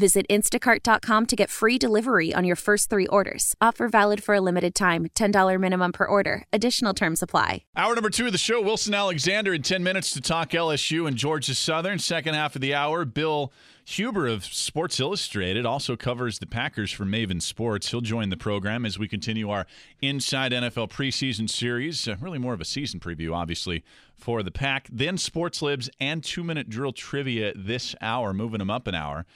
Visit instacart.com to get free delivery on your first three orders. Offer valid for a limited time $10 minimum per order. Additional terms apply. Hour number two of the show Wilson Alexander in 10 minutes to talk LSU and Georgia Southern. Second half of the hour, Bill Huber of Sports Illustrated also covers the Packers for Maven Sports. He'll join the program as we continue our Inside NFL preseason series. Uh, really more of a season preview, obviously, for the Pack. Then Sports Libs and two minute drill trivia this hour, moving them up an hour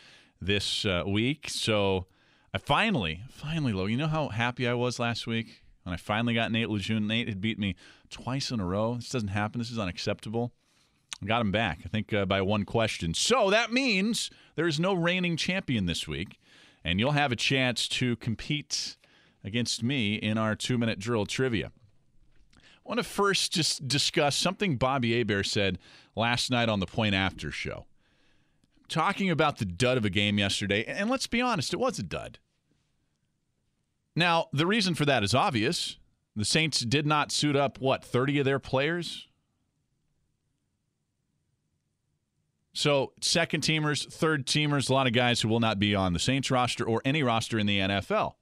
this uh, week. So I finally, finally, Lo, you know how happy I was last week when I finally got Nate Lejeune. Nate had beat me twice in a row. This doesn't happen. This is unacceptable. I got him back, I think, uh, by one question. So that means there's no reigning champion this week, and you'll have a chance to compete against me in our two minute drill trivia. I want to first just discuss something Bobby Hebert said last night on the Point After show. Talking about the dud of a game yesterday, and let's be honest, it was a dud. Now, the reason for that is obvious. The Saints did not suit up, what, 30 of their players? So, second teamers, third teamers, a lot of guys who will not be on the Saints roster or any roster in the NFL.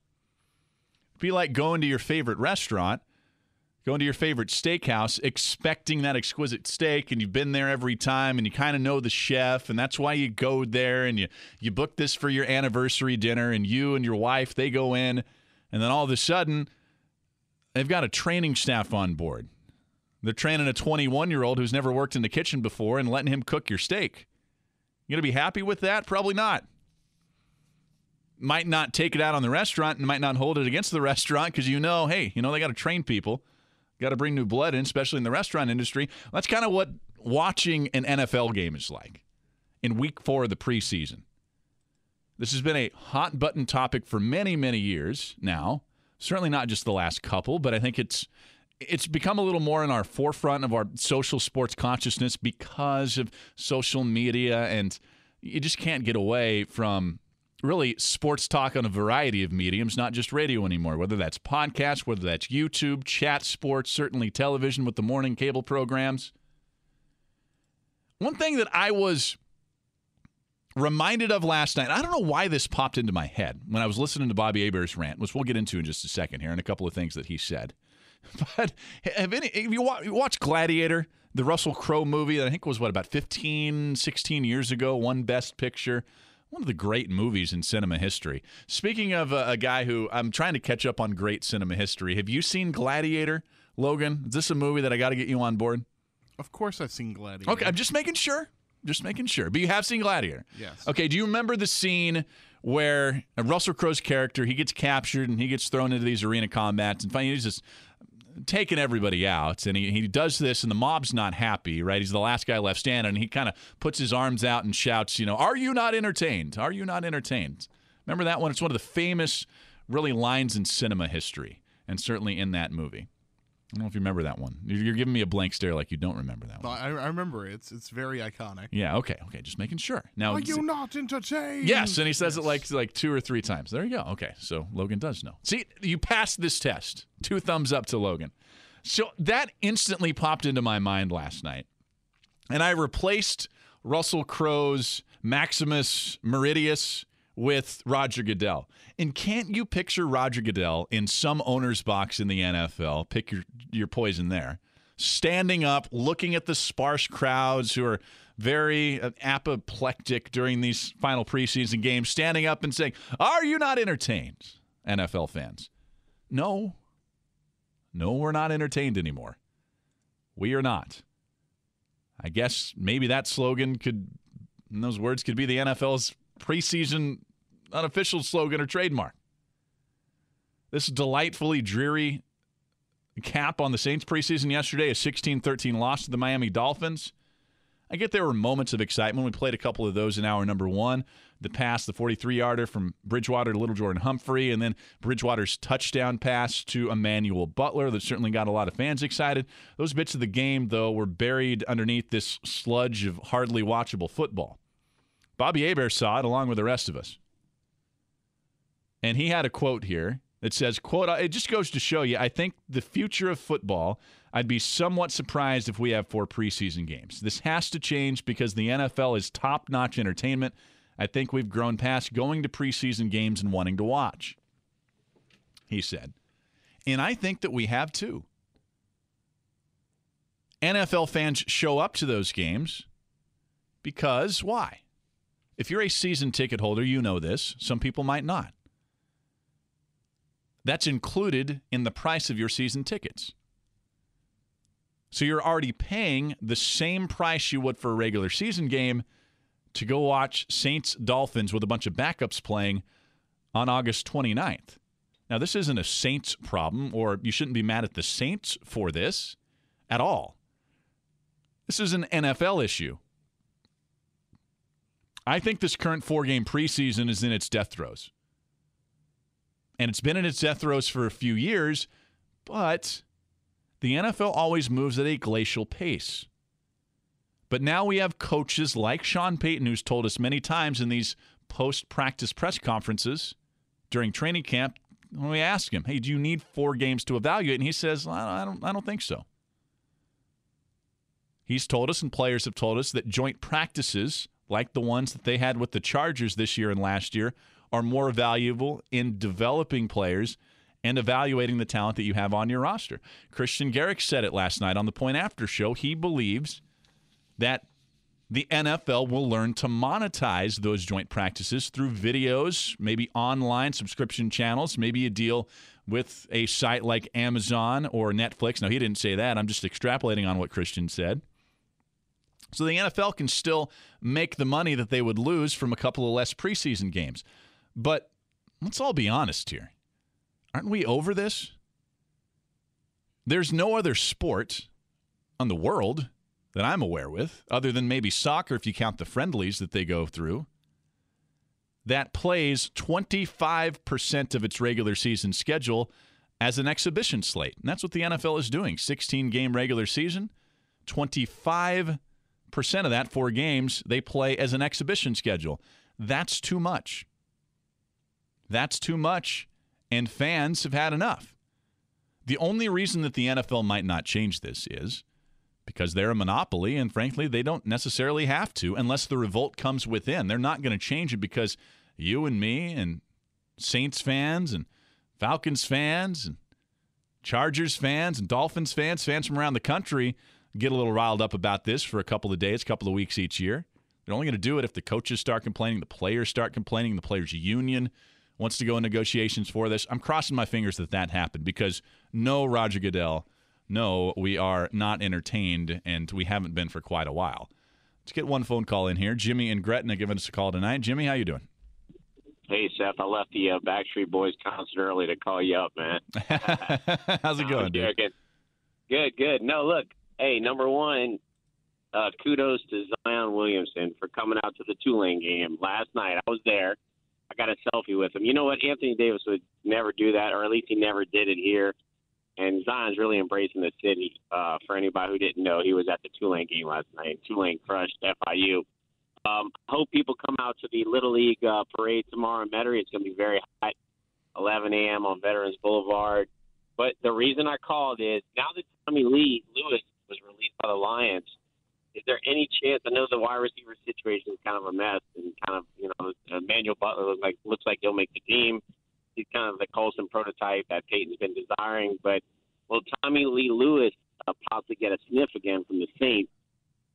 be like going to your favorite restaurant, going to your favorite steakhouse, expecting that exquisite steak, and you've been there every time, and you kind of know the chef, and that's why you go there, and you you book this for your anniversary dinner, and you and your wife they go in, and then all of a sudden, they've got a training staff on board they're training a 21 year old who's never worked in the kitchen before and letting him cook your steak. You to be happy with that? Probably not. Might not take it out on the restaurant and might not hold it against the restaurant because you know, hey, you know, they got to train people, got to bring new blood in, especially in the restaurant industry. That's kind of what watching an NFL game is like in week four of the preseason. This has been a hot button topic for many, many years now. Certainly not just the last couple, but I think it's it's become a little more in our forefront of our social sports consciousness because of social media and you just can't get away from really sports talk on a variety of mediums, not just radio anymore, whether that's podcasts, whether that's YouTube, chat sports, certainly television with the morning cable programs. One thing that I was reminded of last night, I don't know why this popped into my head when I was listening to Bobby Hebert's rant, which we'll get into in just a second here, and a couple of things that he said. But have any have you, watch, Gladiator, the Russell Crowe movie that I think was what about 15, 16 years ago, one best picture. One of the great movies in cinema history. Speaking of a, a guy who I'm trying to catch up on great cinema history, have you seen Gladiator, Logan? Is this a movie that I got to get you on board? Of course, I've seen Gladiator. Okay, I'm just making sure. Just making sure. But you have seen Gladiator. Yes. Okay, do you remember the scene where uh, Russell Crowe's character, he gets captured and he gets thrown into these arena combats and finally he's just taking everybody out, and he, he does this, and the mob's not happy, right? He's the last guy left standing, and he kind of puts his arms out and shouts, you know, "Are you not entertained? Are you not entertained?" Remember that one? It's one of the famous, really lines in cinema history, and certainly in that movie. I don't know if you remember that one. You're giving me a blank stare like you don't remember that one. I, I remember it. It's it's very iconic. Yeah. Okay. Okay. Just making sure. Now, are you not entertained? Yes, and he says yes. it like like two or three times. There you go. Okay, so Logan does know. See, you passed this test. Two thumbs up to Logan. So that instantly popped into my mind last night, and I replaced Russell Crowe's Maximus Meridius with Roger Goodell. And can't you picture Roger Goodell in some owner's box in the NFL? Pick your, your poison there. Standing up, looking at the sparse crowds who are very uh, apoplectic during these final preseason games, standing up and saying, Are you not entertained, NFL fans? No. No, we're not entertained anymore. We are not. I guess maybe that slogan could, those words could be the NFL's preseason unofficial slogan or trademark. This delightfully dreary cap on the Saints preseason yesterday, a 16 13 loss to the Miami Dolphins. I get there were moments of excitement. We played a couple of those in hour number one. The pass, the 43 yarder from Bridgewater to Lil'Jordan Humphrey, and then Bridgewater's touchdown pass to Emmanuel Butler that certainly got a lot of fans excited. Those bits of the game, though, were buried underneath this sludge of hardly watchable football. Bobby Hebert saw it along with the rest of us. And he had a quote here that says, quote, uh, it just goes to show you, I think the future of football, I'd be somewhat surprised if we have four preseason games. This has to change because the NFL is top-notch entertainment. I think we've grown past going to preseason games and wanting to watch. He said. And I think that we have too. NFL fans show up to those games because why? If you're a season ticket holder, you know this. Some people might not. That's included in the price of your season tickets. So you're already paying the same price you would for a regular season game to go watch Saints Dolphins with a bunch of backups playing on August 29th. Now, this isn't a Saints problem, or you shouldn't be mad at the Saints for this at all. This is an NFL issue. I think this current four game preseason is in its death throes. And it's been in its death throes for a few years, but the NFL always moves at a glacial pace. But now we have coaches like Sean Payton, who's told us many times in these post practice press conferences during training camp, when we ask him, hey, do you need four games to evaluate? And he says, I don't, I don't think so. He's told us, and players have told us, that joint practices, like the ones that they had with the Chargers this year and last year, are more valuable in developing players and evaluating the talent that you have on your roster. Christian Garrick said it last night on the Point After show. He believes that the NFL will learn to monetize those joint practices through videos, maybe online subscription channels, maybe a deal with a site like Amazon or Netflix. Now, he didn't say that. I'm just extrapolating on what Christian said. So the NFL can still make the money that they would lose from a couple of less preseason games. But let's all be honest here. Aren't we over this? There's no other sport on the world that I'm aware with, other than maybe soccer if you count the friendlies that they go through, that plays 25% of its regular season schedule as an exhibition slate. And that's what the NFL is doing 16 game regular season, 25% of that, four games, they play as an exhibition schedule. That's too much. That's too much, and fans have had enough. The only reason that the NFL might not change this is because they're a monopoly, and frankly, they don't necessarily have to unless the revolt comes within. They're not going to change it because you and me and Saints fans and Falcons fans and Chargers fans and Dolphins fans, fans from around the country get a little riled up about this for a couple of days, a couple of weeks each year. They're only going to do it if the coaches start complaining, the players start complaining, the players' union wants to go in negotiations for this. I'm crossing my fingers that that happened because no, Roger Goodell, no, we are not entertained, and we haven't been for quite a while. Let's get one phone call in here. Jimmy and Gretna giving us a call tonight. Jimmy, how you doing? Hey Seth, I left the uh, Backstreet Boys concert early to call you up, man. How's it going, dude? Good, good. No, look, hey, number one, uh, kudos to Zion Williamson for coming out to the Tulane game last night. I was there. I got a selfie with him. You know what? Anthony Davis would never do that, or at least he never did it here. And Zion's really embracing the city. Uh, for anybody who didn't know, he was at the Tulane game last night. Tulane crushed FIU. Um, hope people come out to the Little League uh, parade tomorrow in Metairie. It's going to be very hot, 11 a.m. on Veterans Boulevard. But the reason I called is now that Tommy Lee Lewis was released by the Lions, is there any chance? I know the wide receiver situation is kind of a mess, and kind of you know Emmanuel Butler looks like looks like he'll make the team. He's kind of the Colson prototype that Payton's been desiring. But will Tommy Lee Lewis uh, possibly get a sniff again from the Saints?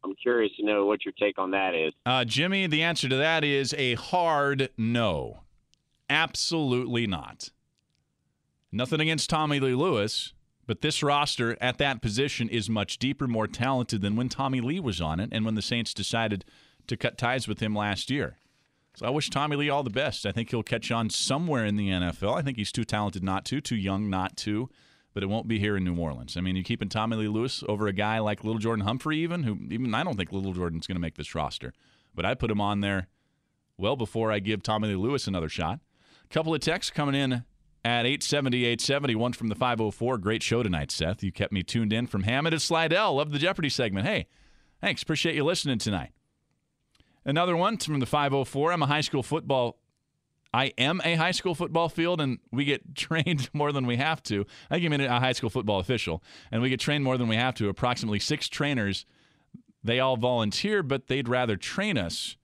I'm curious to know what your take on that is. Uh, Jimmy, the answer to that is a hard no. Absolutely not. Nothing against Tommy Lee Lewis. But this roster at that position is much deeper, more talented than when Tommy Lee was on it and when the Saints decided to cut ties with him last year. So I wish Tommy Lee all the best. I think he'll catch on somewhere in the NFL. I think he's too talented not to, too young not to, but it won't be here in New Orleans. I mean, you're keeping Tommy Lee Lewis over a guy like Lil'Jordan Humphrey, even who even I don't think Lil'Jordan's going to make this roster, but I put him on there well before I give Tommy Lee Lewis another shot. A couple of texts coming in at 870, 870. One from the 504. Great show tonight, Seth. You kept me tuned in from Hammond to Slidell. Love the Jeopardy segment. Hey, thanks. Appreciate you listening tonight. Another one from the 504. I'm a high school football I am a high school football field and we get trained more than we have to. I me a high school football official and we get trained more than we have to. Approximately six trainers. They all volunteer, but they'd rather train us.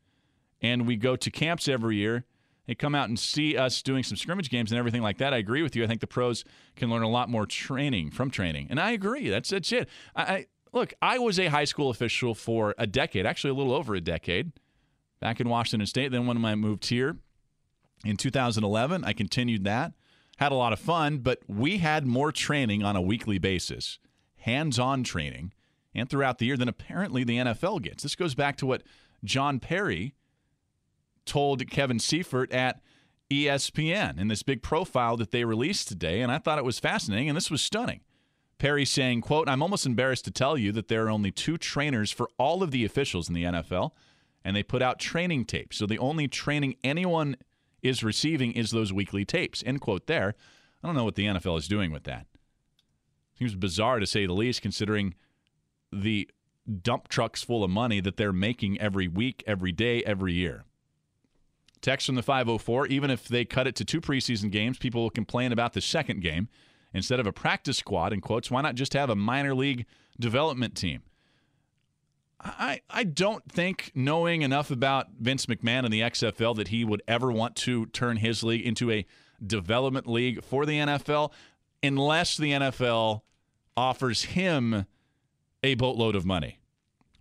And we go to camps every year. They come out and see us doing some scrimmage games and everything like that. I agree with you. I think the pros can learn a lot more training from training. And I agree. That's that's it. I, I look, I was a high school official for a decade, actually a little over a decade, back in Washington State. Then when I moved here, in 2011. I continued that, had a lot of fun, but we had more training on a weekly basis, hands on training, and throughout the year than apparently the NFL gets. This goes back to what John Parry told Kevin Seifert at ESPN in this big profile that they released today, and I thought it was fascinating, and this was stunning. Parry saying, quote, I'm almost embarrassed to tell you that there are only two trainers for all of the officials in the NFL, and they put out training tapes. So the only training anyone is receiving is those weekly tapes. End quote there. I don't know what the NFL is doing with that. Seems bizarre to say the least, considering the dump trucks full of money that they're making every week, every day, every year. Text from the 504 even if they cut it to two preseason games, people will complain about the second game. Instead of a practice squad, in quotes, why not just have a minor league development team? I, I don't think knowing enough about Vince McMahon and the XFL that he would ever want to turn his league into a development league for the NFL unless the NFL offers him a boatload of money.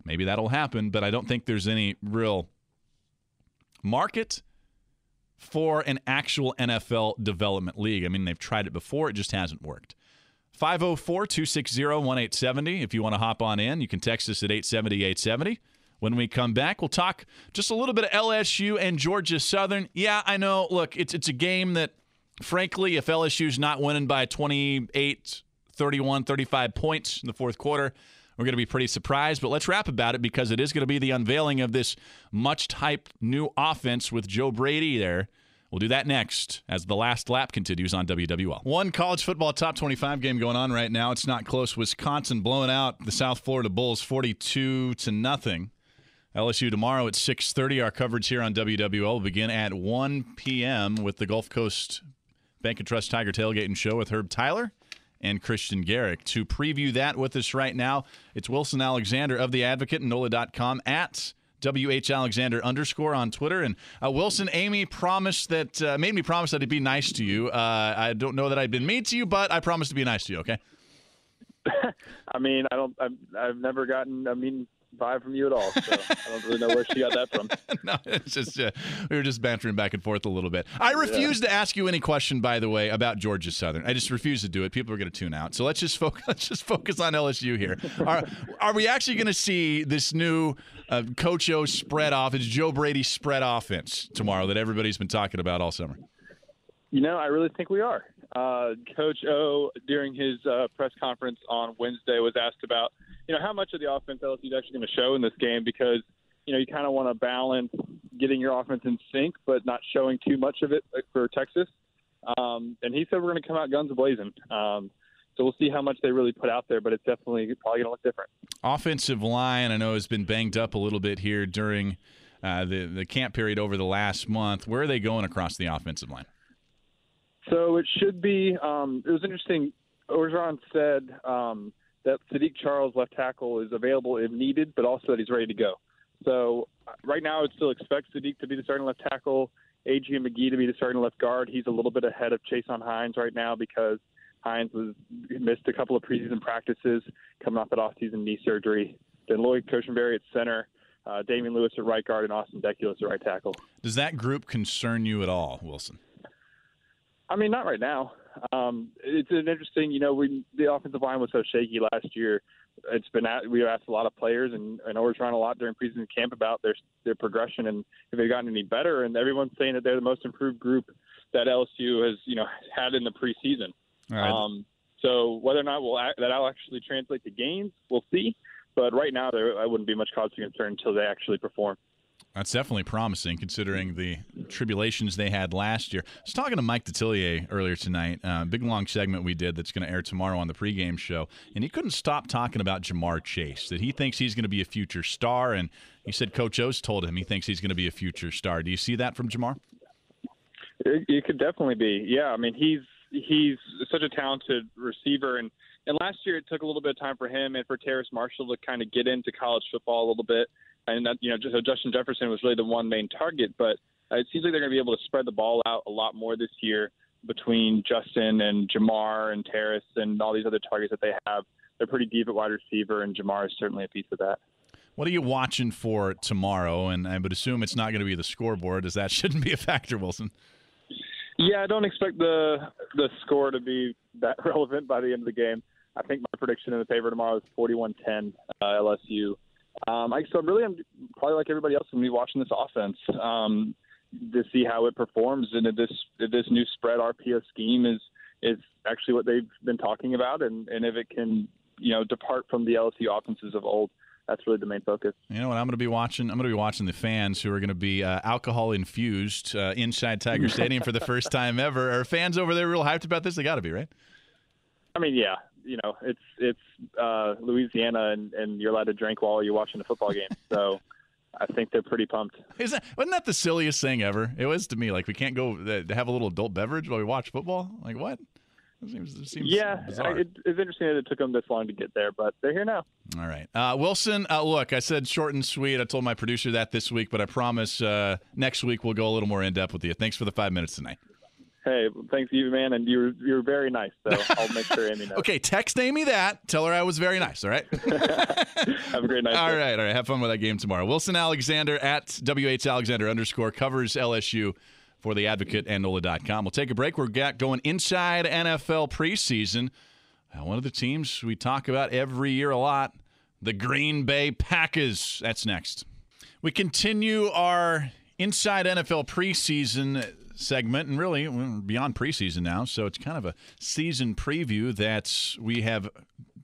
Maybe that'll happen, but I don't think there's any real market for an actual NFL development league. I mean, they've tried it before, it just hasn't worked. 504 260 1870. If you want to hop on in, you can text us at 870 870. When we come back, we'll talk just a little bit of LSU and Georgia Southern. Yeah, I know. Look, it's it's a game that, frankly, if LSU's not winning by 28, 31, 35 points in the fourth quarter, we're going to be pretty surprised. But let's rap about it because it is going to be the unveiling of this much hyped new offense with Joe Brady there We'll do that next as the last lap continues on WWL. One college football top 25 game going on right now. It's not close. Wisconsin blowing out the South Florida Bulls 42 to nothing. LSU tomorrow at 6:30. Our coverage here on WWL will begin at 1 p.m. with the Gulf Coast Bank and Trust Tiger Tailgating Show with Herb Tyler and Christian Garrick. To preview that with us right now, it's Wilson Alexander of The Advocate and NOLA.com at WH Alexander underscore on Twitter. And uh, Wilson, Amy promised that, uh, made me promise that I'd be nice to you. Uh, I don't know that I'd been mean to you, but I promised to be nice to you, okay? I mean, I don't, I've, I've never gotten a mean vibe from you at all. So I don't really know where she got that from. no, it's just uh, we were just bantering back and forth a little bit. I refuse yeah. to ask you any question, by the way, about Georgia Southern. I just refuse to do it. People are going to tune out. So let's just focus. Let's just focus on LSU here. Are are we actually going to see this new uh, Coach O spread offense, Joe Brady spread offense tomorrow that everybody's been talking about all summer. You know, I really think we are. Uh, Coach O, during his uh, press conference on Wednesday, was asked about you know, how much of the offense LSU is actually going to show in this game because, you know, you kind of want to balance getting your offense in sync, but not showing too much of it for Texas. Um, and he said we're going to come out guns blazing. Um, so we'll see how much they really put out there, but it's definitely probably going to look different. Offensive line, I know, has been banged up a little bit here during uh, the the camp period over the last month. Where are they going across the offensive line? So it should be. Um, it was interesting. Orgeron said um, that Saahdiq Charles, left tackle, is available if needed, but also that he's ready to go. So uh, right now, I would still expect Saahdiq to be the starting left tackle, Adrian McGee to be the starting left guard. He's a little bit ahead of Chasen Hines right now because Hines was missed a couple of preseason practices coming off that offseason knee surgery. Then Lloyd Cushenberry at center, uh, Damien Lewis at right guard, and Austin Deculus at right tackle. Does that group concern you at all, Wilson? I mean, not right now. Um, it's an interesting, you know, we the offensive line was so shaky last year. It's been at, we asked a lot of players, and I know we're trying a lot during preseason camp about their their progression and if they've gotten any better. And everyone's saying that they're the most improved group that LSU has, you know, had in the preseason. Right. Um, so whether or not we'll that'll actually translate to gains, we'll see. But right now, there I wouldn't be much cause for concern until they actually perform. That's definitely promising considering the tribulations they had last year. I was talking to Mike Detillier earlier tonight, uh, big long segment we did that's going to air tomorrow on the pregame show, and he couldn't stop talking about Ja'Marr Chase, that he thinks he's going to be a future star, and he said Coach O's told him he thinks he's going to be a future star. Do you see that from Ja'Marr? It, it could definitely be. Yeah, I mean he's he's such a talented receiver, and and last year it took a little bit of time for him and for Terrace Marshall to kind of get into college football a little bit, and that you know just, Justin Jefferson was really the one main target, but uh, it seems like they're going to be able to spread the ball out a lot more this year between Justin and Ja'Marr and Terrace and all these other targets that they have. They're pretty deep at wide receiver, and Ja'Marr is certainly a piece of that. What are you watching for tomorrow? And I would assume it's not going to be the scoreboard, as that shouldn't be a factor, Wilson. Yeah, I don't expect the the score to be that relevant by the end of the game. I think my prediction in the favor tomorrow is 41-10 uh, LSU. Um, I, so really, I'm probably like everybody else going to be watching this offense um, to see how it performs. And if this if this new spread RPO scheme is is actually what they've been talking about, and, and if it can you know depart from the LSU offenses of old that's really the main focus. You know what? I'm going to be watching. I'm going to be watching the fans who are going to be uh, alcohol infused uh, inside Tiger Stadium for the first time ever. Are fans over there real hyped about this? They got to be, right? I mean, yeah. You know, it's it's uh, Louisiana, and, and you're allowed to drink while you're watching a football game. So. I think they're pretty pumped. Isn't that, wasn't that the silliest thing ever? It was to me. Like we can't go uh, have a little adult beverage while we watch football. Like what? It seems, it seems yeah, it, it's interesting that it took them this long to get there, but they're here now. All right, uh, Wilson. Uh, look, I said short and sweet. I told my producer that this week, but I promise uh, next week we'll go a little more in depth with you. Thanks for the five minutes tonight. Hey, thanks you, man, and you're you're very nice. So I'll make sure Amy knows. okay, text Amy that. Tell her I was very nice. All right. Have a great night. All day. right, all right. Have fun with that game tomorrow. Wilson Alexander at WH Alexander underscore covers LSU for the Advocate and NOLA.com. We'll take a break. We're going inside NFL preseason. Uh, one of the teams we talk about every year a lot, the Green Bay Packers. That's next. We continue our inside NFL preseason segment, and really beyond preseason now, so it's kind of a season preview that we have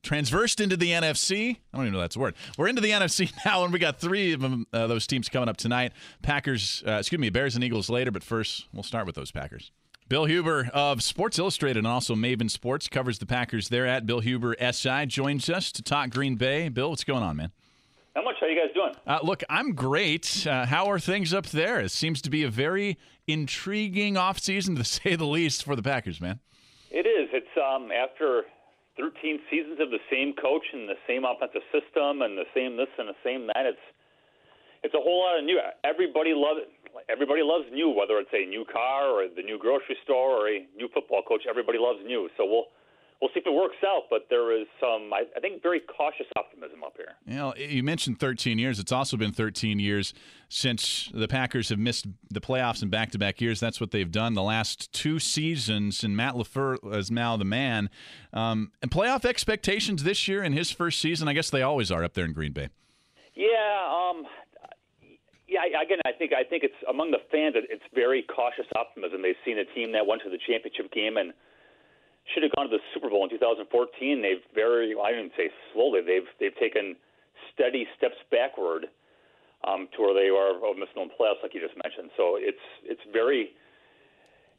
transversed into the NFC. I don't even know that's a word. We're into the NFC now, and we got three of them, uh, those teams coming up tonight. Packers, uh, excuse me, Bears and Eagles later, but first we'll start with those Packers. Bill Huber of Sports Illustrated and also Maven Sports covers the Packers there at Bill Huber SI joins us to talk Green Bay. Bill, what's going on, man? How much? How you guys doing? Uh, look, I'm great. Uh, how are things up there? It seems to be a very intriguing offseason, to say the least, for the Packers, man. It is. It's um, after 13 seasons of the same coach and the same offensive system and the same this and the same that. It's it's a whole lot of new. Everybody loves everybody loves new, whether it's a new car or the new grocery store or a new football coach. Everybody loves new. So we'll we'll see if it works out. But there is some, I, I, think, very cautious optimism up here. You know, you mentioned 13 years. It's also been 13 years since the Packers have missed the playoffs in back-to-back years. That's what they've done the last two seasons, and Matt LaFleur is now the man. Um, and playoff expectations this year in his first season, I guess they always are up there in Green Bay. Yeah. Um, yeah, again, I think I think it's among the fans. It's very cautious optimism. They've seen a team that went to the championship game and should have gone to the Super Bowl in 2014. They've very, I didn't say slowly, they've they've taken steady steps backward um, to where they are oh, missing the playoffs, like you just mentioned. So it's it's very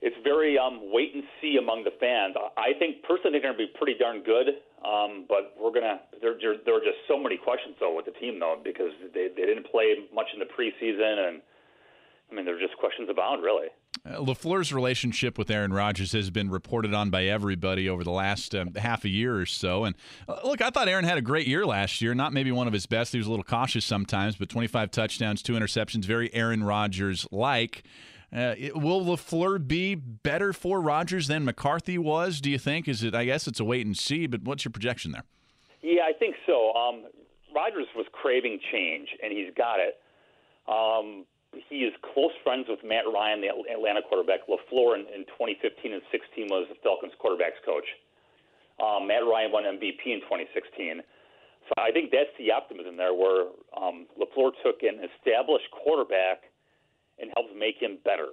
it's very um, wait and see among the fans. I think personally they're going to be pretty darn good, um, but we're gonna there, there there are just so many questions though with the team though because they they didn't play much in the preseason and I mean there are just questions abound really. Uh, LaFleur's relationship with Aaron Rodgers has been reported on by everybody over the last um, half a year or so. And uh, look, I thought Aaron had a great year last year. Not maybe one of his best. He was a little cautious sometimes, but 25 touchdowns, two interceptions, very Aaron Rodgers like. Uh, will LaFleur be better for Rodgers than McCarthy was? Do you think? Is it? I guess it's a wait and see. But what's your projection there? Yeah, I think so. Um, Rodgers was craving change, and he's got it. Um, he is close friends with Matt Ryan, the Atlanta quarterback. LaFleur in, in 2015 and 16 was the Falcons quarterbacks coach. Um, Matt Ryan won MVP in 2016. So I think that's the optimism there, where um, LaFleur took an established quarterback and helped make him better.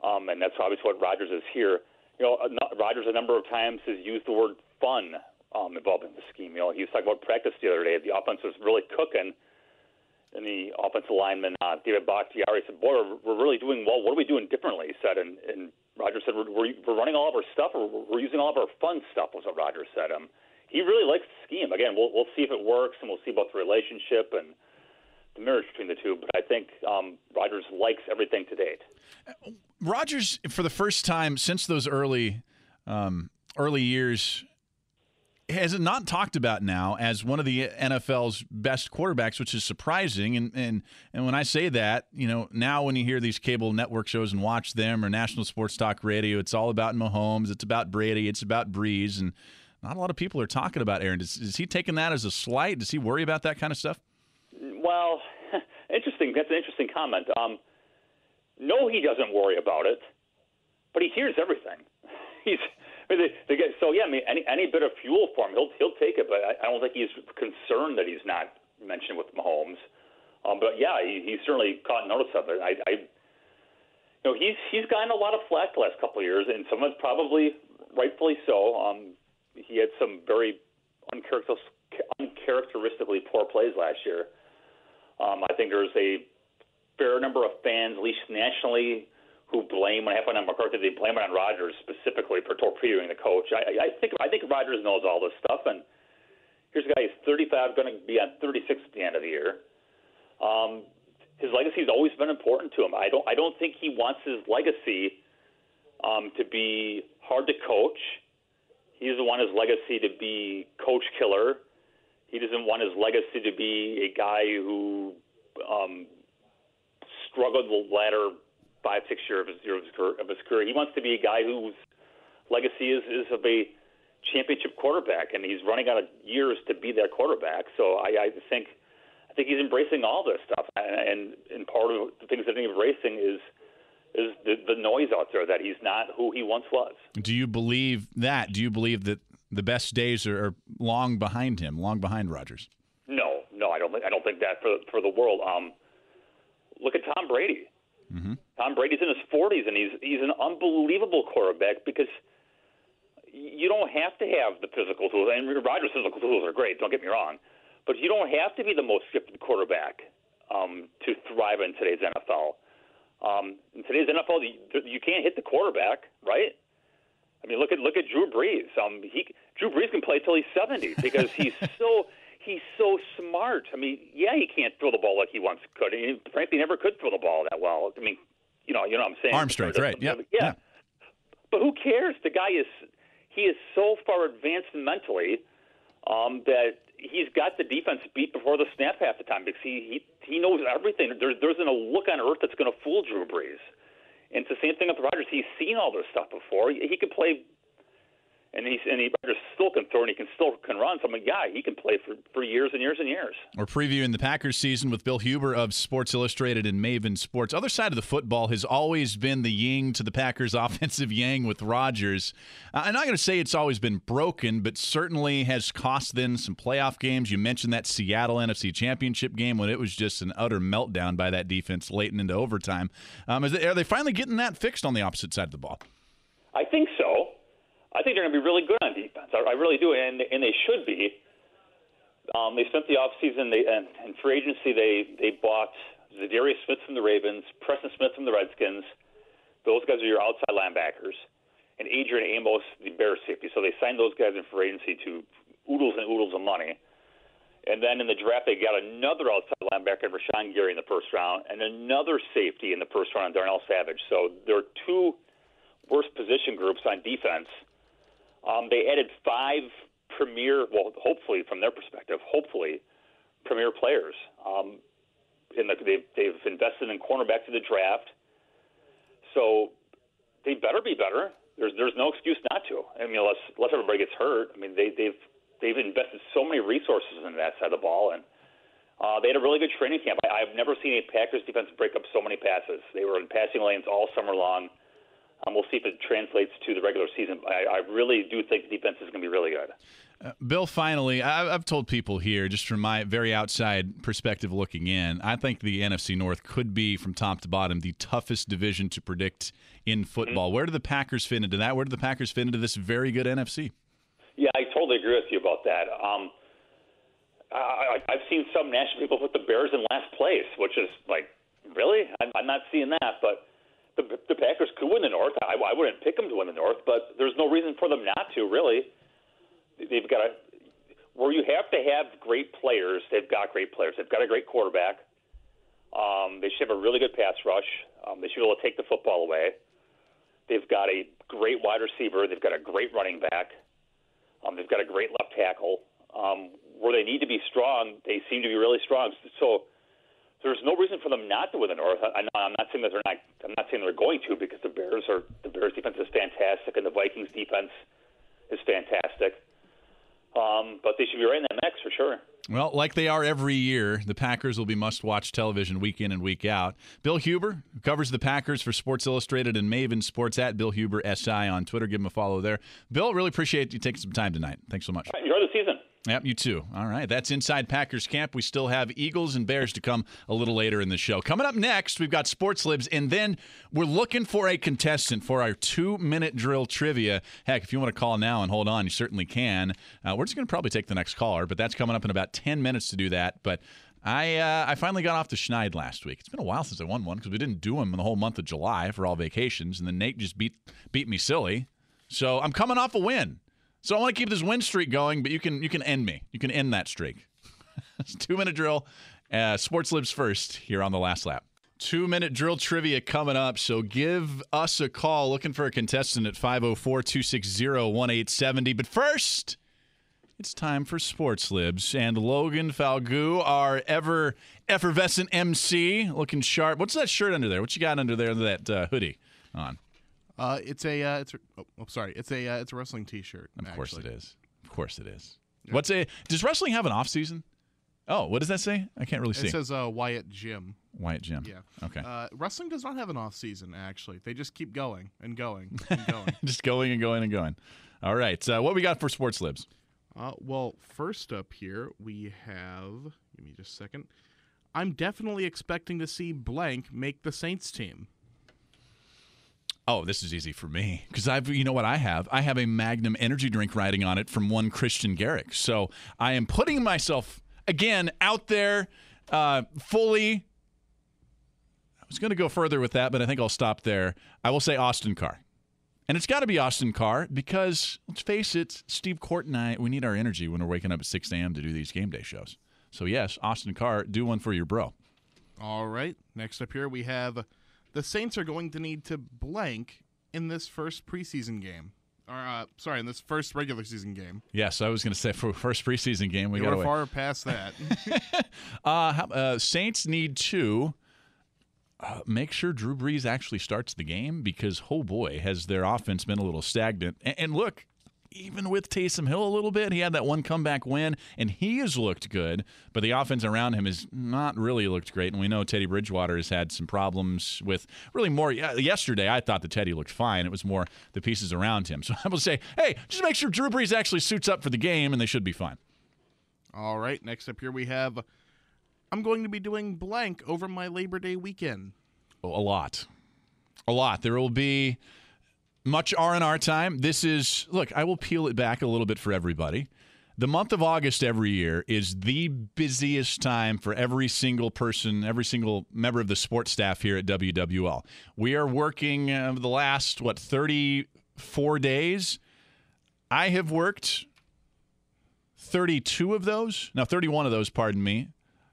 Um, and that's obviously what Rodgers is here. You know, Rodgers a number of times has used the word fun um, involved in the scheme. You know, he was talking about practice the other day. The offense was really cooking and the offensive lineman uh, David Bakhtiari said, "Boy, we're, we're really doing well. What are we doing differently?" He said, and, and Roger said, we're, we're, running all of our stuff, or we're using all of our fun stuff." Was what Roger said. Um, he really likes the scheme. Again, we'll we'll see if it works, and we'll see about the relationship and the marriage between the two. But I think um, Rodgers likes everything to date. Rogers, for the first time since those early um, early years, has it not talked about now as one of the NFL's best quarterbacks, which is surprising. And and and when I say that, you know, now when you hear these cable network shows and watch them or national sports talk radio, it's all about Mahomes, it's about Brady, it's about Brees, and not a lot of people are talking about Aaron. Is, is he taking that as a slight? Does he worry about that kind of stuff? Well, interesting. That's an interesting comment. Um, no, he doesn't worry about it, but he hears everything. He's they, they get, so yeah, I mean, any any bit of fuel for him, he'll he'll take it. But I, I don't think he's concerned that he's not mentioned with Mahomes. Um, but yeah, he, he certainly caught notice of it. I, I, you know, he's he's gotten a lot of flack the last couple of years, and some of it's probably rightfully so. Um, he had some very uncharacteristically poor plays last year. Um, I think there's a fair number of fans, at least nationally, who blame when it happened on McCarthy, they blame it on Rodgers specifically for torpedoing the coach. I, I think I think Rodgers knows all this stuff, and here's a guy who's 35, going to be on 36 at the end of the year. Um, his legacy has always been important to him. I don't I don't think he wants his legacy um, to be hard to coach. He doesn't want his legacy to be coach killer. He doesn't want his legacy to be a guy who um, struggled the ladder five, six years of his, of his career. He wants to be a guy whose legacy is, is of a championship quarterback, and he's running out of years to be that quarterback. So I, I think I think he's embracing all this stuff, and and part of the things that he's embracing is is the, the noise out there that he's not who he once was. Do you believe that? Do you believe that the best days are, are long behind him, long behind Rodgers? No, no, I don't think I don't think that for for the world. Um, look at Tom Brady. Mm-hmm. Tom Brady's in his 40s, and he's he's an unbelievable quarterback because you don't have to have the physical tools. And Rodgers' physical tools are great. Don't get me wrong, but you don't have to be the most gifted quarterback um, to thrive in today's NFL. Um, in today's NFL, you, you can't hit the quarterback, right? I mean, look at look at Drew Brees. Um, he Drew Brees can play till he's 70 because he's so he's so smart. I mean, yeah, he can't throw the ball like he once could. He frankly never could throw the ball that well. I mean, you know, you know what I'm saying? Arm strength, right? Yeah. yeah. yeah. But who cares? The guy is he is so far advanced mentally um, that he's got the defense beat before the snap half the time because he he, he knows everything. There, there isn't a look on earth that's going to fool Drew Brees. And it's the same thing with the Rodgers. He's seen all this stuff before. He, he could play and he's and he still can throw and he can still can run. So I'm like, yeah, he can play for, for years and years and years. We're previewing the Packers season with Bill Huber of Sports Illustrated and Maven Sports. Other side of the football has always been the ying to the Packers' offensive yang with Rodgers. Uh, I'm not going to say it's always been broken, but certainly has cost them some playoff games. You mentioned that Seattle NFC Championship game when it was just an utter meltdown by that defense late and into overtime. Um, they, are they finally getting that fixed on the opposite side of the ball? I think so. I think they're going to be really good on defense. I, I really do, and and they should be. Um, they spent the offseason they and in free agency they they bought Za'Darius Smith from the Ravens, Preston Smith from the Redskins. Those guys are your outside linebackers, and Adrian Amos, the Bears safety. So they signed those guys in free agency to oodles and oodles of money. And then in the draft, they got another outside linebacker, Rashan Gary, in the first round, and another safety in the first round, Darnell Savage. So there are two worst position groups on defense um, they added five premier, well, hopefully from their perspective, hopefully premier players. Um, in the, they've, they've invested in cornerbacks in the draft, so they better be better. There's there's no excuse not to. I mean, unless unless everybody gets hurt. I mean, they they've they've invested so many resources in that side of the ball, and uh, they had a really good training camp. I, I've never seen a Packers defense break up so many passes. They were in passing lanes all summer long. Um, we'll see if it translates to the regular season. I, I really do think the defense is going to be really good. Uh, Bill, finally, I, I've told people here, just from my very outside perspective looking in, I think the NFC North could be, from top to bottom, the toughest division to predict in football. Mm-hmm. Where do the Packers fit into that? Where do the Packers fit into this very good NFC? Yeah, I totally agree with you about that. Um, I, I've seen some national people put the Bears in last place, which is like, really? I'm, I'm not seeing that, but the, the Packers could win the North. I, I wouldn't pick them to win the North, but there's no reason for them not to. Really, they've got a where you have to have great players. They've got great players. They've got a great quarterback. Um, they should have a really good pass rush. Um, they should be able to take the football away. They've got a great wide receiver. They've got a great running back. Um, they've got a great left tackle. Um, where they need to be strong, they seem to be really strong. So there's no reason for them not to win the North. I, I'm not saying that they're not. I'm not saying they're going to because the Bears are the Bears defense is fantastic and the Vikings defense is fantastic. Um, but they should be right in that mix for sure. Well, like they are every year, the Packers will be must watch television week in and week out. Bill Huber, covers the Packers for Sports Illustrated and Maven Sports at Bill Huber SI on Twitter. Give him a follow there. Bill, really appreciate you taking some time tonight. Thanks so much. Enjoy the season. Yep, you too. All right, that's Inside Packers Camp. We still have Eagles and Bears to come a little later in the show. Coming up next, we've got Sports Libs, and then we're looking for a contestant for our two minute drill trivia. Heck, if you want to call now and hold on, you certainly can. Uh, we're just going to probably take the next caller, but that's coming up in about 10 minutes to do that. But I uh, I finally got off the Schneid last week. It's been a while since I won one because we didn't do them in the whole month of July for all vacations, and then Nate just beat beat me silly. So I'm coming off a win. So I want to keep this win streak going, but you can you can end me. You can end that streak. two minute drill. Uh, Sports Libs first here on the last lap. Two minute drill trivia coming up. So give us a call looking for a contestant at 504 260 1870. But first, it's time for Sports Libs. And Logan Falgu, our ever effervescent MC, looking sharp. What's that shirt under there? What you got under there, under that uh, hoodie on? Uh, it's a uh, it's a, oh, oh, sorry, it's a uh, it's a wrestling T-shirt. Of course actually. it is. Of course it is. What's a does wrestling have an off season? Oh, what does that say? I can't really see. It says uh, Wyatt Jim. Wyatt Jim. Yeah. Okay. Uh, wrestling does not have an off season. Actually, they just keep going and going and going. Just going and going and going. All right. Uh, what we got for sports libs? Uh, well, first up here we have. Give me just a second. I'm definitely expecting to see blank make the Saints team. Oh, this is easy for me because I've, you know what I have? I have a Magnum energy drink riding on it from one Christian Garrick. So I am putting myself again out there uh, fully. I was going to go further with that, but I think I'll stop there. I will say Austin Carr. And it's got to be Austin Carr because let's face it, Steve Court and I, we need our energy when we're waking up at 6 a.m. to do these game day shows. So, yes, Austin Carr, do one for your bro. All right. Next up here we have the Saints are going to need to blank in this first preseason game. Or uh, sorry, in this first regular season game. Yes, I was going to say for first preseason game, we got far past that. Uh, how- uh, Saints need to uh, make sure Drew Brees actually starts the game because, oh boy, has their offense been a little stagnant. And, and look, even with Taysom Hill a little bit, he had that one comeback win, and he has looked good, but the offense around him has not really looked great. And we know Teddy Bridgewater has had some problems with really more. Yesterday, I thought that Teddy looked fine. It was more the pieces around him. So I will say, hey, just make sure Drew Brees actually suits up for the game, and they should be fine. All right. Next up here we have. I'm going to be doing blank over my Labor Day weekend. Oh, a lot a lot there will be much r&r time. This is look i will peel it back a little bit for everybody. The month of august every year is the busiest time for every single person every single member of the sports staff here at wwl we are working uh, the last what 34 days? I have worked 32 of those. Now 31 of those pardon me.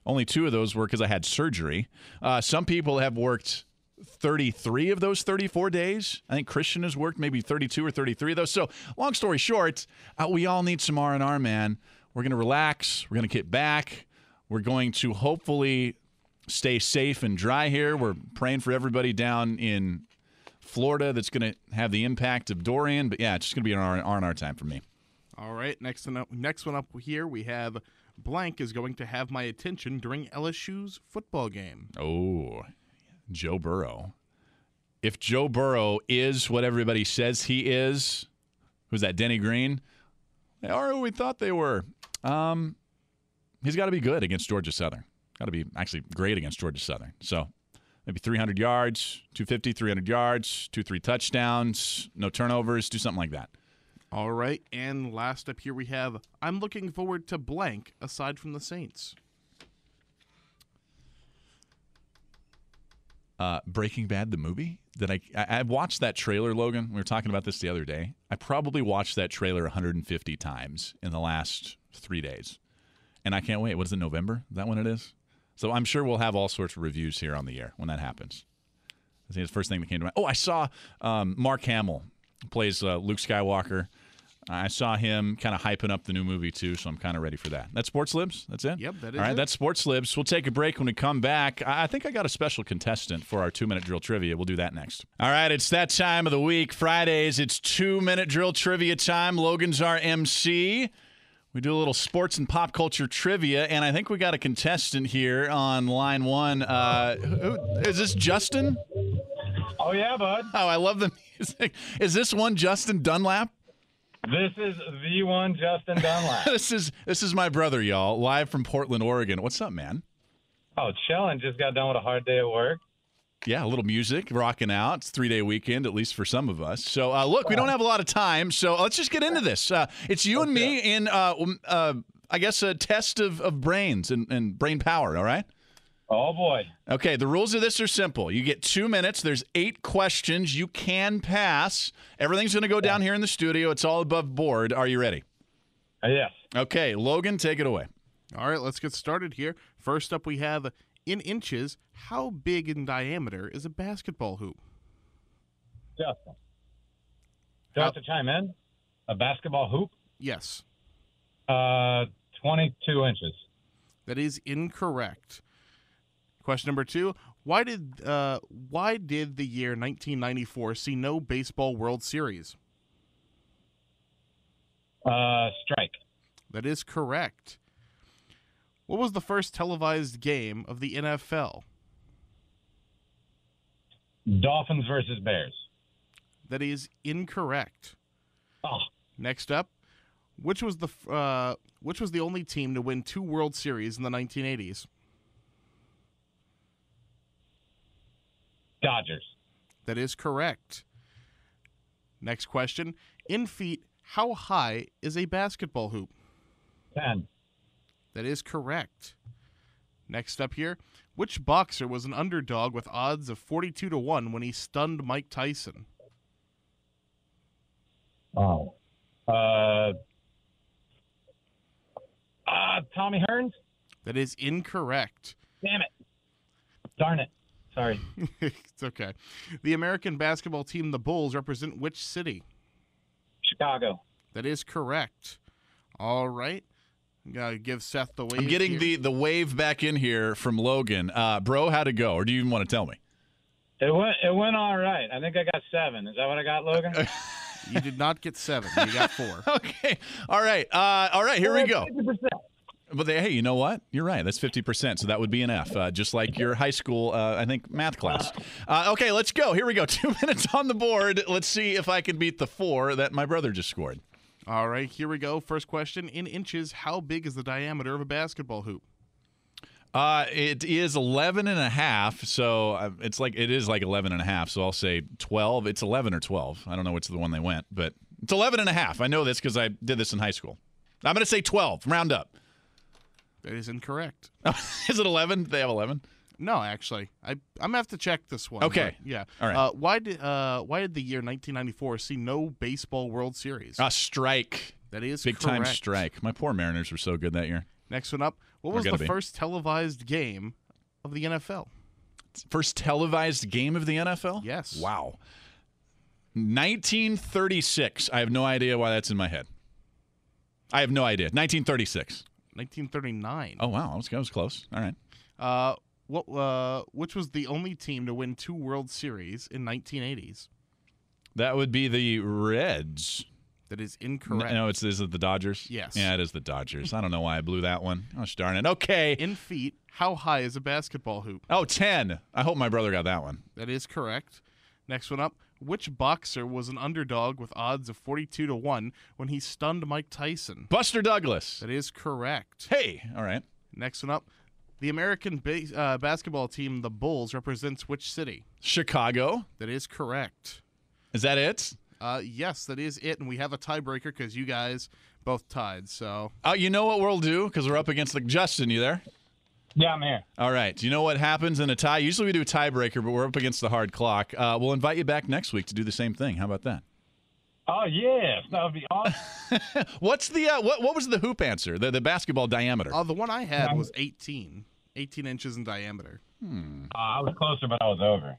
Only two of those were because I had surgery. Uh, some people have worked 33 of those 34 days. I think Christian has worked maybe 32 or 33 of those. So, long story short, uh, we all need some R&R, man. We're going to relax. We're going to get back. We're going to hopefully stay safe and dry here. We're praying for everybody down in Florida that's going to have the impact of Dorian. But yeah, it's just going to be an R- R&R time for me. All right. Next one up, next one up here we have blank is going to have my attention during LSU's football game. Oh, Joe Burrow. If Joe Burrow is what everybody says he is, who's that? Denny Green. They are who we thought they were. Um, he's got to be good against Georgia Southern. Got to be actually great against Georgia Southern. So maybe 300 yards, 250, 300 yards, two, three touchdowns, no turnovers, do something like that. All right. And last up here we have I'm looking forward to blank aside from the Saints. Uh, Breaking Bad, the movie that I, I I watched that trailer, Logan. We were talking about this the other day. I probably watched that trailer 150 times in the last three days, and I can't wait. What is it? November? Is that when it is? So I'm sure we'll have all sorts of reviews here on the air when that happens. I think it's the first thing that came to mind. Oh, I saw um, Mark Hamill plays uh, Luke Skywalker. I saw him kind of hyping up the new movie too, so I'm kind of ready for that. That's Sports Libs. That's it. Yep, that is All right, it. that's Sports Libs. We'll take a break when we come back. I I think I got a special contestant for our two minute drill trivia. We'll do that next. All right, it's that time of the week. Fridays, it's two minute drill trivia time. Logan's our MC. We do a little sports and pop culture trivia, and I think we got a contestant here on line one. Uh, who, is this Justin? Oh yeah, bud. Oh, I love the music. Is this one Justin Dunlap? This is the one Justin Dunlap. This is this is my brother, y'all, live from Portland, Oregon. What's up, man? oh, chilling. Just got done with a hard day at work. Yeah, a little music, rocking out. It's three day weekend, at least for some of us. So, uh, look, we don't have a lot of time, so let's just get into this. Uh, it's you and me in, uh, uh, I guess, a test of, of brains and, and brain power. All right. Oh boy. Okay, the rules of this are simple. You get two minutes. There's eight questions. You can pass. Everything's going to go down here in the studio. It's all above board. Are you ready? Uh, yes. Okay, Logan, take it away. All right, let's get started here. First up, we have in inches. How big in diameter is a basketball hoop? Justin. Do I have to chime in? A basketball hoop? Yes, Uh, 22 inches. that is incorrect. Question number two: Why did uh, why did the year 1994 see no baseball World Series? Uh, strike. That is correct. What was the first televised game of the NFL? Dolphins versus Bears. That is incorrect. Oh, Next up, which was the uh, which was the only team to win two World Series in the 1980s? Dodgers. That is correct. Next question: In feet, how high is a basketball hoop? 10. That is correct. Next up here, which boxer was an underdog with odds of 42 to 1 when he stunned Mike Tyson? Oh. Uh, uh, Tommy Hearns? That is incorrect. Damn it. Darn it. Sorry. it's okay. The American basketball team, the Bulls, represent which city? Chicago. That is correct. All right. Gotta give Seth the wave. I'm getting here. the, the wave back in here from Logan. Uh, bro, how'd it go? Or do you even want to tell me? It went. It went all right. I think I got seven. Is that what I got, Logan? You did not get seven. You got four. Okay. All right. Uh, all right. Here we go. 50%. But they, hey, you know what? You're right. That's 50%. So that would be an F, uh, just like your high school, uh, I think, math class. Uh, okay, let's go. Here we go. Two minutes on the board. Let's see if I can beat the four that my brother just scored. All right, here we go. First question in inches, how big is the diameter of a basketball hoop? Uh, it is 11 and a half. So uh, it's like, it is like 11 and a half. So I'll say 12. It's 11 or 12. I don't know which the one they went, but it's 11 and a half. I know this because I did this in high school. I'm going to say 12. Round up. That is incorrect. is it 11? They have 11? No, actually, I I'm gonna have to check this one. Okay. but yeah. All right. Uh, why did uh why did the year 1994 see no baseball World Series? A strike. that is Big time strike. My poor Mariners were so good that year. Next one up. What was the be. first televised game of the NFL? First televised game of the NFL? Yes. Wow. 1936. I have no idea why that's in my head. I have no idea. 1936. 1939. Oh wow, I was, I was close. All right. Uh, what? Uh, which was the only team to win two World Series in 1980s? That would be the Reds. That is incorrect. No, it's is it the Dodgers? Yes. Yeah, it is the Dodgers. I don't know why I blew that one. Oh darn it. Okay. In feet, how high is a basketball hoop? Oh, 10. I hope my brother got that one. That is correct. Next one up. Which boxer was an underdog with odds of 42 to 1 when he stunned Mike Tyson? Buster Douglas. That is correct. Hey, all right. Next one up. The American ba- uh, basketball team, the Bulls, represents which city? Chicago. That is correct. Is that it? Uh, yes, that is it. And we have a tiebreaker because you guys both tied. So Uh, you know what we'll do because we're up against the Justin. You there? Yeah, I'm here. All right. Do you know what happens in a tie? Usually we do a tiebreaker, but we're up against the hard clock. Uh, we'll invite you back next week to do the same thing. How about that? Oh yes, that would be awesome. What's the uh, what? What was the hoop answer? The the basketball diameter. uh, the one I had was 18 18 inches in diameter. Uh, I was closer, but I was over.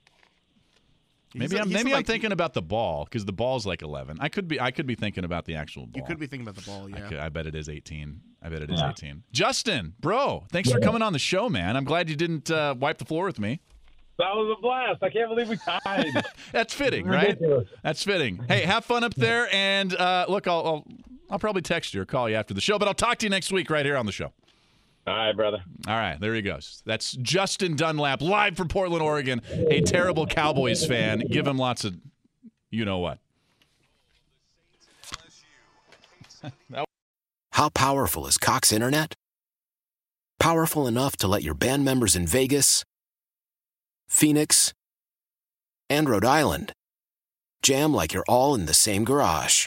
He's Maybe a- I'm he's maybe like- I'm thinking about the ball because the ball's like 11. I could be I could be thinking about the actual ball. You could be thinking about the ball, I, yeah. could- I bet it is 18. I bet it is Yeah. 18. Justin, bro, thanks for coming on the show, man. I'm glad you didn't uh, wipe the floor with me. That was a blast. I can't believe we tied. That's fitting, right? That's fitting. Hey, have fun up there, and uh, look, I'll, I'll I'll probably text you or call you after the show, but I'll talk to you next week right here on the show. All right, brother. All right, there he goes. That's Justin Dunlap, live from Portland, Oregon. A terrible Cowboys fan. Give him lots of, you know what. How powerful is Cox Internet? Powerful enough to let your band members in Vegas, Phoenix, and Rhode Island jam like you're all in the same garage.